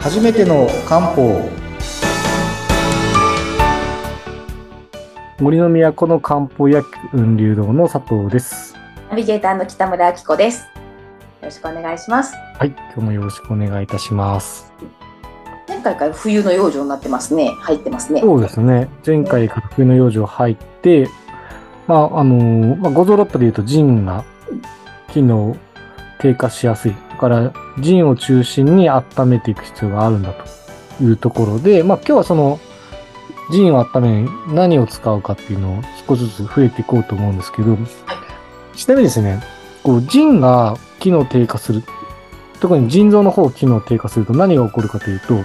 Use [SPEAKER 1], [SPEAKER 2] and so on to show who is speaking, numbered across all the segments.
[SPEAKER 1] 初めての漢方森の都の漢方薬雲流堂の佐藤です
[SPEAKER 2] ナビゲーターの北村明子です。よろしくお願いします。
[SPEAKER 1] はい今日もよろしくお願いいたします
[SPEAKER 2] 前回から冬の養生になってますね。入ってますね。
[SPEAKER 1] そうですね前回から冬の養生入ってまああのまあ、五臓六腑で言うと腎が機能低下しやすいだから腎を中心に温めていく必要があるんだというところでまあ今日はその腎を温めるに何を使うかっていうのを少しずつ増えていこうと思うんですけど、ちなみにですね、こう腎が機能低下する、特に腎臓の方機能低下すると何が起こるかというと、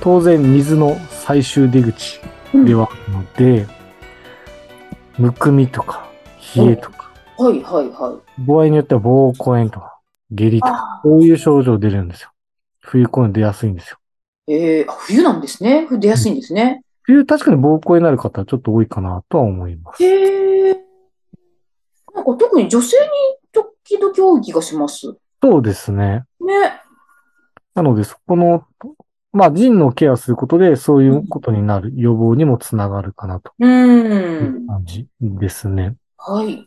[SPEAKER 1] 当然水の最終出口ではあるので、むくみとか冷えとか、
[SPEAKER 2] はいはいはい。
[SPEAKER 1] 場合によっては膀胱炎とか下痢とか、
[SPEAKER 2] あ
[SPEAKER 1] こういう症状出るんですよ。冬こういうの出やすいんですよ。
[SPEAKER 2] えー、あ冬なんですね。冬出やすいんですね。
[SPEAKER 1] 冬確かに膀胱炎になる方はちょっと多いかなとは思います。
[SPEAKER 2] へえ。なんか特に女性に時々多い気がします。
[SPEAKER 1] そうですね。
[SPEAKER 2] ね。
[SPEAKER 1] なので、そこの、まあ、腎のケアすることで、そういうことになる予防にもつながるかなと。
[SPEAKER 2] う
[SPEAKER 1] ん感じですね。
[SPEAKER 2] はい。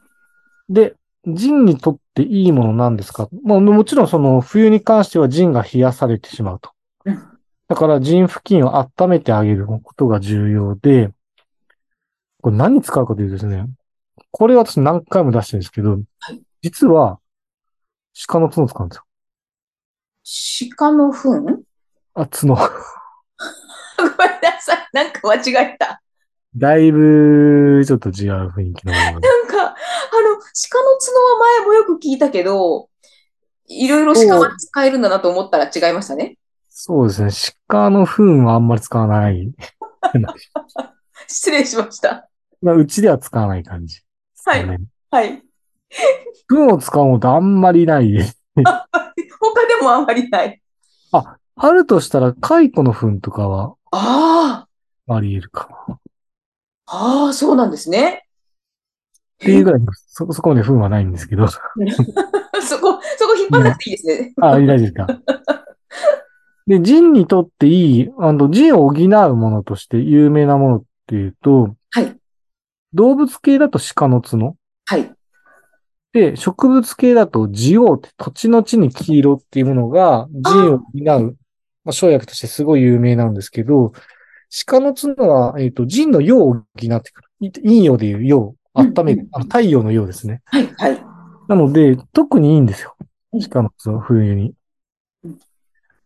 [SPEAKER 1] で、腎にとっていいものなんですか？まあ、もちろんその冬に関しては腎が冷やされてしまうと
[SPEAKER 2] うん。
[SPEAKER 1] だから腎付近を温めてあげることが重要で、これ何に使うかというとですね、これ私何回も出してるんですけど
[SPEAKER 2] はい、
[SPEAKER 1] 実は鹿の角を使うんですよ。
[SPEAKER 2] 鹿の糞？ごめん
[SPEAKER 1] あ、角。
[SPEAKER 2] なさい。なんか間違えた。
[SPEAKER 1] だいぶちょっと違う雰囲気の
[SPEAKER 2] なんか、鹿の角は前もよく聞いたけど、いろいろ鹿は使えるんだなと思ったら違いましたね。
[SPEAKER 1] そうですね。鹿の糞はあんまり使わない。
[SPEAKER 2] 失礼しました。
[SPEAKER 1] まあ、うちでは使わない感じ、
[SPEAKER 2] はい。
[SPEAKER 1] ね。
[SPEAKER 2] はい。
[SPEAKER 1] 糞を使うのってあんまりないです。
[SPEAKER 2] 他でもあんまりない。
[SPEAKER 1] あ、あるとしたら、蚕の糞とかは
[SPEAKER 2] あ
[SPEAKER 1] あり得るかな。
[SPEAKER 2] ああ、そうなんですね。
[SPEAKER 1] ていうぐらい、そ、そこまで糞はないんですけど。
[SPEAKER 2] そこ、そこ引っ張らなくていいですね。
[SPEAKER 1] あ、大丈夫ですか？で、腎にとっていい、あの、腎を補うものとして有名なものっていうと、
[SPEAKER 2] はい。
[SPEAKER 1] 動物系だと鹿の角。
[SPEAKER 2] はい。
[SPEAKER 1] で、植物系だと、ジオウって土地の地に黄色っていうものが、腎を補う、まあ、生薬としてすごい有名なんですけど、鹿の角は、えっ、と、腎の陽を補ってくる。い陰陽でいう陽、温める
[SPEAKER 2] うん、
[SPEAKER 1] あの太陽の陽ですね。
[SPEAKER 2] はい。はい。
[SPEAKER 1] なので、特にいいんですよ
[SPEAKER 2] うん。
[SPEAKER 1] 鹿の角、冬に
[SPEAKER 2] うん。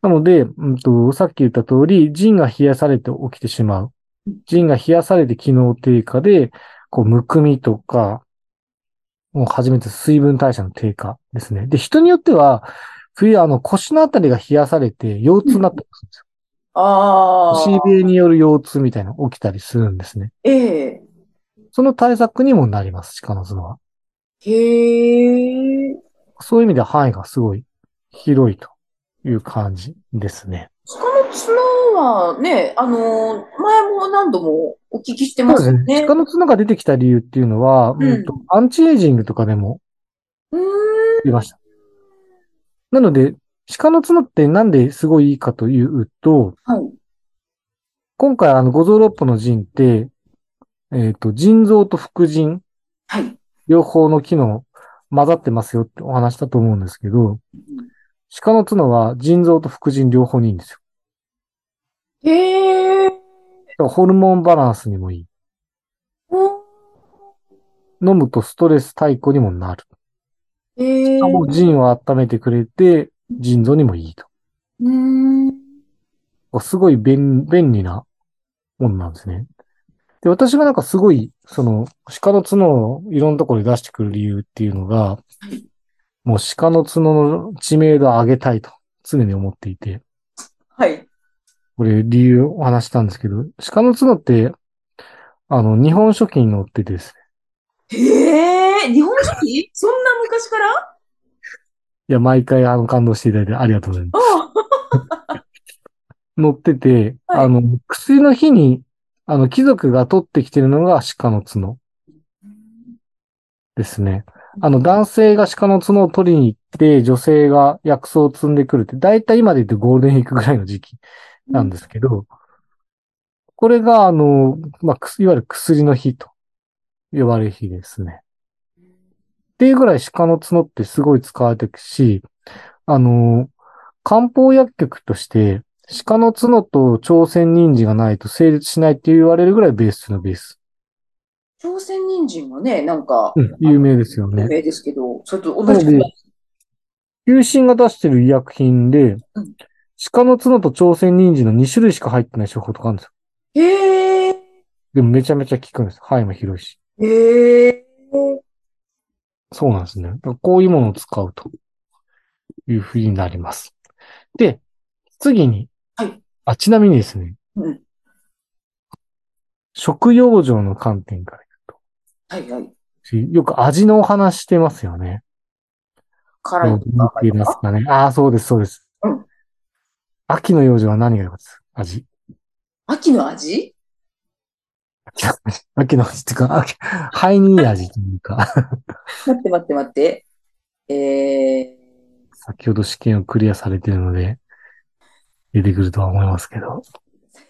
[SPEAKER 1] なので、うんと、さっき言った通り、腎が冷やされて起きてしまう
[SPEAKER 2] うん。
[SPEAKER 1] 腎が冷やされて機能低下で、こう、むくみとか、もう初めて水分代謝の低下ですね。で、人によっては、冬、あの、腰のあたりが冷やされて、腰痛になったりするんですよ。
[SPEAKER 2] ああ。
[SPEAKER 1] 腰冷えによる腰痛みたいなの起きたりするんですね。
[SPEAKER 2] ええ
[SPEAKER 1] その対策にもなります、鹿の角は。
[SPEAKER 2] へえ。
[SPEAKER 1] そういう意味では範囲がすごい広いという感じですね。
[SPEAKER 2] 鹿の角はね、あのー前も何度もお聞きしてますよね。
[SPEAKER 1] 鹿の角が出てきた理由っていうのは、
[SPEAKER 2] ん
[SPEAKER 1] うんとアンチエイジングとかでも
[SPEAKER 2] うーん。
[SPEAKER 1] 出ました。なので、鹿の角ってなんですごいいいかというと、
[SPEAKER 2] はい。
[SPEAKER 1] 今回あの五臓六腑の腎って、えっ、と、腎臓と副腎、
[SPEAKER 2] はい。
[SPEAKER 1] 両方の機能混ざってますよってお話したと思うんですけど、鹿の角は腎臓と副腎両方にいいんですよ。
[SPEAKER 2] へえ。
[SPEAKER 1] だからホルモンバランスにもいい。飲むとストレス対抗にもなる。
[SPEAKER 2] へえ。
[SPEAKER 1] しかも腎を温めてくれて、腎臓にもいいと。
[SPEAKER 2] うーん。
[SPEAKER 1] すごい便便利なものなんですね。で、私がなんかすごい、その、鹿の角をいろんなところで出してくる理由っていうのが、
[SPEAKER 2] い
[SPEAKER 1] もう鹿の角の知名度を上げたいと常に思っていて、
[SPEAKER 2] はい。
[SPEAKER 1] これ理由をお話したんですけど、鹿の角って、あの、日本書紀に載っててですね。
[SPEAKER 2] へえ。日本書紀？そんな昔から？
[SPEAKER 1] いや、毎回あの感動していただいてありがとうございます。
[SPEAKER 2] あ
[SPEAKER 1] 載ってて、
[SPEAKER 2] はい
[SPEAKER 1] あの、薬の日に、あの、貴族が取ってきてるのが鹿の角ですね。あの、男性が鹿の角を取りに行って、女性が薬草を積んでくるって、だいたい今で言ってゴールデンウィークぐらいの時期なんですけど、これが、あの、まあ、いわゆる薬の日と呼ばれる日ですね。っていうぐらい鹿の角ってすごい使われてるし、あの、漢方薬局として、鹿の角と朝鮮人参がないと成立しないって言われるぐらいベースのベース。
[SPEAKER 2] 朝鮮人参はね、なんか、
[SPEAKER 1] うん、有名ですよね。
[SPEAKER 2] 有名ですけど、それと同じくらい。
[SPEAKER 1] 友心が出してる医薬品で
[SPEAKER 2] うん、
[SPEAKER 1] 鹿の角と朝鮮人参の2種類しか入ってない処方とかあるんですよ。
[SPEAKER 2] へえ、
[SPEAKER 1] でもめちゃめちゃ効くんです。範囲も広いし。
[SPEAKER 2] へえ、
[SPEAKER 1] そうなんですね。こういうものを使うというふうになります。で、次に、
[SPEAKER 2] はい
[SPEAKER 1] あ、ちなみにですね、
[SPEAKER 2] うん。
[SPEAKER 1] 食用上の観点から
[SPEAKER 2] はいはい。
[SPEAKER 1] しよく味のお話してますよね。
[SPEAKER 2] 辛い
[SPEAKER 1] どう見ていますかね。ああ、そうです、そうです。
[SPEAKER 2] うん
[SPEAKER 1] 秋の養生は何が良かったです味。
[SPEAKER 2] 秋の味？
[SPEAKER 1] 秋の味っていうか、秋、肺にいい味というか、
[SPEAKER 2] 待って待って待って。え
[SPEAKER 1] 先ほど試験をクリアされているので、出てくるとは思いますけど。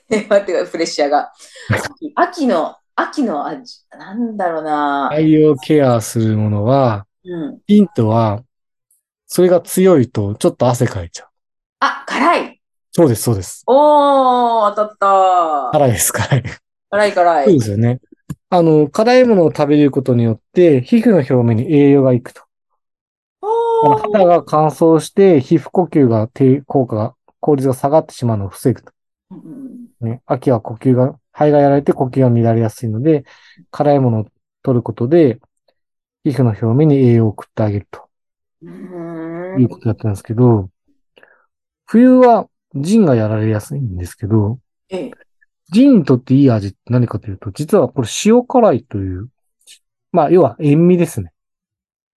[SPEAKER 2] ー、待って、プレッシャーが。秋 秋の、秋の味、なんだろうな。
[SPEAKER 1] 肺をケアするものは、
[SPEAKER 2] うん。
[SPEAKER 1] ヒントは、それが強いとちょっと汗かいちゃう。
[SPEAKER 2] あ、辛い。
[SPEAKER 1] そうです、そうです。
[SPEAKER 2] おー、当たった。
[SPEAKER 1] 辛いです、辛い。
[SPEAKER 2] 辛い辛
[SPEAKER 1] そう
[SPEAKER 2] い。
[SPEAKER 1] ですよね。あの、辛いものを食べることによって、皮膚の表面に栄養がいくと。肌が乾燥して、皮膚呼吸が低、効果が、効率が下がってしまうのを防ぐと。ね。秋は呼吸が、肺がやられて呼吸が乱れやすいので、辛いものを取ることで、皮膚の表面に栄養を送ってあげると
[SPEAKER 2] う
[SPEAKER 1] いう。ことだったんですけど、冬は腎がやられやすいんですけど、
[SPEAKER 2] ええ。
[SPEAKER 1] 腎にとっていい味って何かというと、実はこれ塩辛いという、まあ、要は塩味ですね。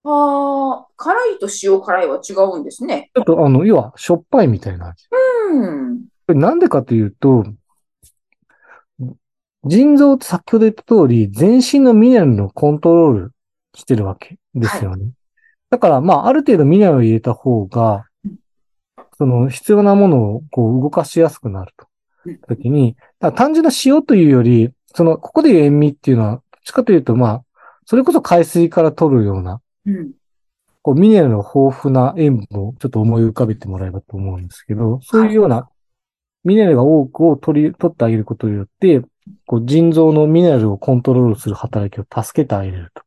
[SPEAKER 2] ああ、辛いと塩辛いは違うんですね。
[SPEAKER 1] ちょっとあの、要はしょっぱいみたいな味。
[SPEAKER 2] うん。
[SPEAKER 1] なんでかというと、腎臓って先ほど言った通り、全身のミネラルのコントロールしてるわけですよね。だから、まあ、ある程度ミネラルを入れた方が
[SPEAKER 2] うん、
[SPEAKER 1] その必要なものをこう動かしやすくなると
[SPEAKER 2] うん。
[SPEAKER 1] 時に、単純な塩というより、その、ここで言う塩味っていうのは、どっちかというと、まあ、それこそ海水から取るような、
[SPEAKER 2] うん。
[SPEAKER 1] こう、ミネラルの豊富な塩分をちょっと思い浮かべてもらえばと思うんですけど、そういうようなミネラルが多くを取り、取ってあげることによって、こう、腎臓のミネラルをコントロールする働きを助けてあげれると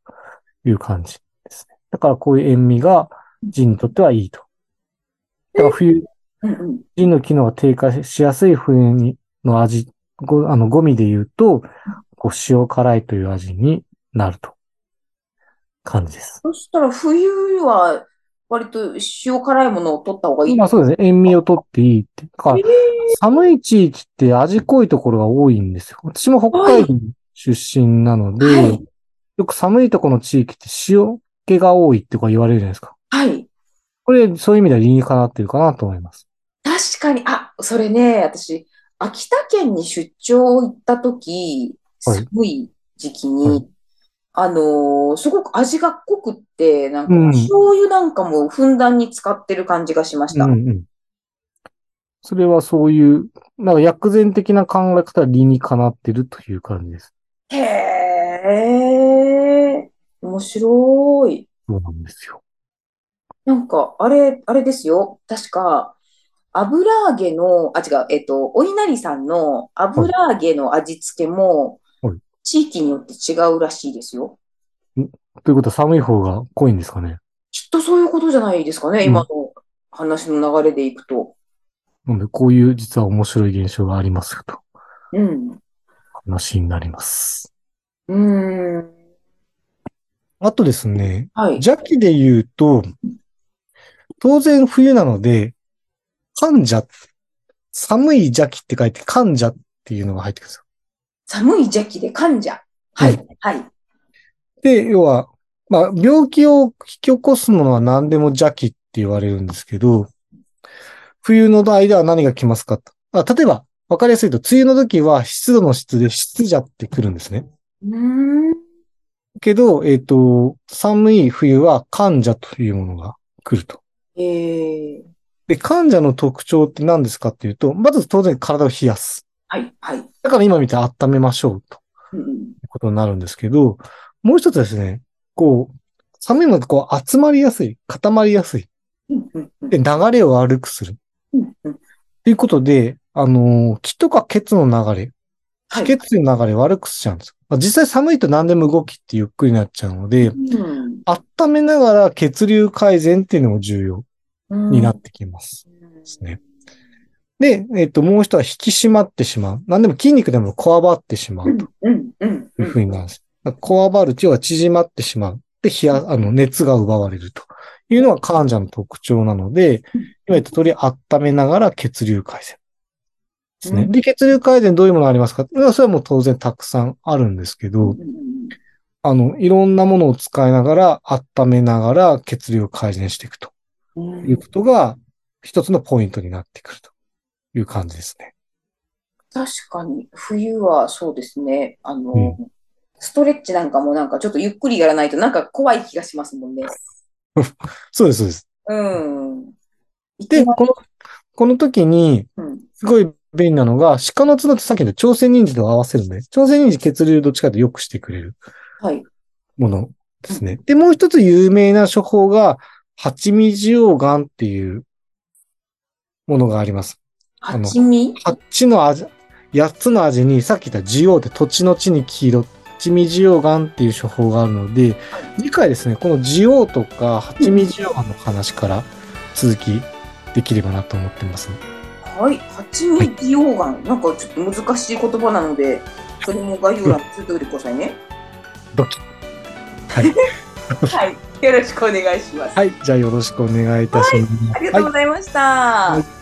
[SPEAKER 1] いう感じですね。だからこういう塩味が腎にとってはいいと。だから冬。腎の機能が低下しやすい冬にの味、ご、あの、ゴミで言うと、こう、塩辛いという味になると。感じです。
[SPEAKER 2] そしたら冬は割と塩辛いものを取った方がいい？
[SPEAKER 1] まあそうですね。塩味を取っていいって。だか寒い地域って味濃いところが多いんですよ。私も北海道出身なので、
[SPEAKER 2] はい
[SPEAKER 1] よく寒いところの地域って塩気が多いってこう言われるじゃないですか。
[SPEAKER 2] はい。
[SPEAKER 1] これ、そういう意味では理にかなってるかなと思います。
[SPEAKER 2] 確かに、あ、それね、私、秋田県に出張行った時、
[SPEAKER 1] はい
[SPEAKER 2] 寒い時期
[SPEAKER 1] はい
[SPEAKER 2] に、あのーすごく味が濃くって、なんか
[SPEAKER 1] うん
[SPEAKER 2] 醤油なんかもふんだんに使ってる感じがしました。
[SPEAKER 1] うんうん。それはそういう、なんか薬膳的な考え方は理にかなってるという感じです。
[SPEAKER 2] へえ、面白い。
[SPEAKER 1] そうなんですよ。
[SPEAKER 2] なんか、あれ、あれですよ。確か、油揚げの、あ、違う、えっと、お稲荷さんの油揚げの味付けも
[SPEAKER 1] はい、
[SPEAKER 2] 地域によって違うらしいですよ。
[SPEAKER 1] ということは寒い方が濃いんですかね？
[SPEAKER 2] きっとそういうことじゃないですかね、
[SPEAKER 1] うん
[SPEAKER 2] 今の話の流れでいくと。
[SPEAKER 1] なので、こういう実は面白い現象がありますよと。
[SPEAKER 2] うん。
[SPEAKER 1] 話になります。
[SPEAKER 2] うーん。
[SPEAKER 1] あとですね、
[SPEAKER 2] はい。
[SPEAKER 1] 邪気で言うと、当然冬なので、患者、寒い邪気って書いて患者っていうのが入ってくるんですよ。
[SPEAKER 2] 寒い邪気で患者。はい。
[SPEAKER 1] う
[SPEAKER 2] はい。
[SPEAKER 1] で、要は、まあ、病気を引き起こすものは何でも邪気って言われるんですけど、冬の間は何が来ますかと。あ例えば、わかりやすいと、梅雨の時は湿度の質で湿邪ってくるんですね。
[SPEAKER 2] うーん。
[SPEAKER 1] けど、えっ、と、寒い冬は患者というものが来ると。
[SPEAKER 2] ええ
[SPEAKER 1] で、患者の特徴って何ですかっていうと、まず当然体を冷やす。
[SPEAKER 2] はい、はい。
[SPEAKER 1] だから今みたいに温めましょうと
[SPEAKER 2] うんうん
[SPEAKER 1] いうことになるんですけど、もう一つですね、こう、寒いのってこう集まりやすい、固まりやすい。
[SPEAKER 2] うんうんうん
[SPEAKER 1] で、流れを悪くする。
[SPEAKER 2] うんうん
[SPEAKER 1] ということで、あのー気とか血の流れ、
[SPEAKER 2] はい
[SPEAKER 1] 気血の流れ悪くしちゃうんですよ。まあ実際寒いと何でも動きってゆっくりになっちゃうので、
[SPEAKER 2] うん
[SPEAKER 1] 温めながら血流改善っていうのも重要
[SPEAKER 2] うん
[SPEAKER 1] になってきます。ですね。で、えっ、と、もう一つは引き締まってしまう。何でも筋肉でもこわばってしまうと
[SPEAKER 2] うんうんうん
[SPEAKER 1] いうふうになるんです。こわばる、要は縮まってしまう。で、冷や、あの、熱が奪われるというのが患者の特徴なので、今言った通り温めながら血流改善。ですね。
[SPEAKER 2] うん
[SPEAKER 1] で、血流改善どういうものありますか？まあそれはもう当然たくさんあるんですけど、あの、いろんなものを使いながら温めながら血流を改善していくと
[SPEAKER 2] うん
[SPEAKER 1] いうことが一つのポイントになってくるという感じですね。
[SPEAKER 2] 確かに、冬はそうですね。あの、
[SPEAKER 1] うん
[SPEAKER 2] ストレッチなんかもなんかちょっとゆっくりやらないとなんか怖い気がしますもんね。
[SPEAKER 1] そうです、そうです。
[SPEAKER 2] うん。い
[SPEAKER 1] で、この、この時に、
[SPEAKER 2] うん
[SPEAKER 1] すごい便利なのが、鹿の角ってさっきの朝鮮人参と合わせるんで、朝鮮人参血流どっちかと良くしてくれる
[SPEAKER 2] はい。
[SPEAKER 1] ものですね。で、もう一つ有名な処方が、八味塩丸っていうものがあります。
[SPEAKER 2] 蜂蜜
[SPEAKER 1] 八の味、八つの味に、さっき言った塩って土地の地に黄色、八味塩丸っていう処方があるので、次回ですね、この塩とか八味塩丸の話から続きできればなと思ってます。
[SPEAKER 2] はい。蜂蜜溶岩。なんかちょっと難しい言葉なので、それも概要欄についておいてくださいね。
[SPEAKER 1] ドキ。はい。
[SPEAKER 2] はい。よろしくお願いします。
[SPEAKER 1] はい。じゃあよろしくお願いいたします。
[SPEAKER 2] ありがとうございました。
[SPEAKER 1] はい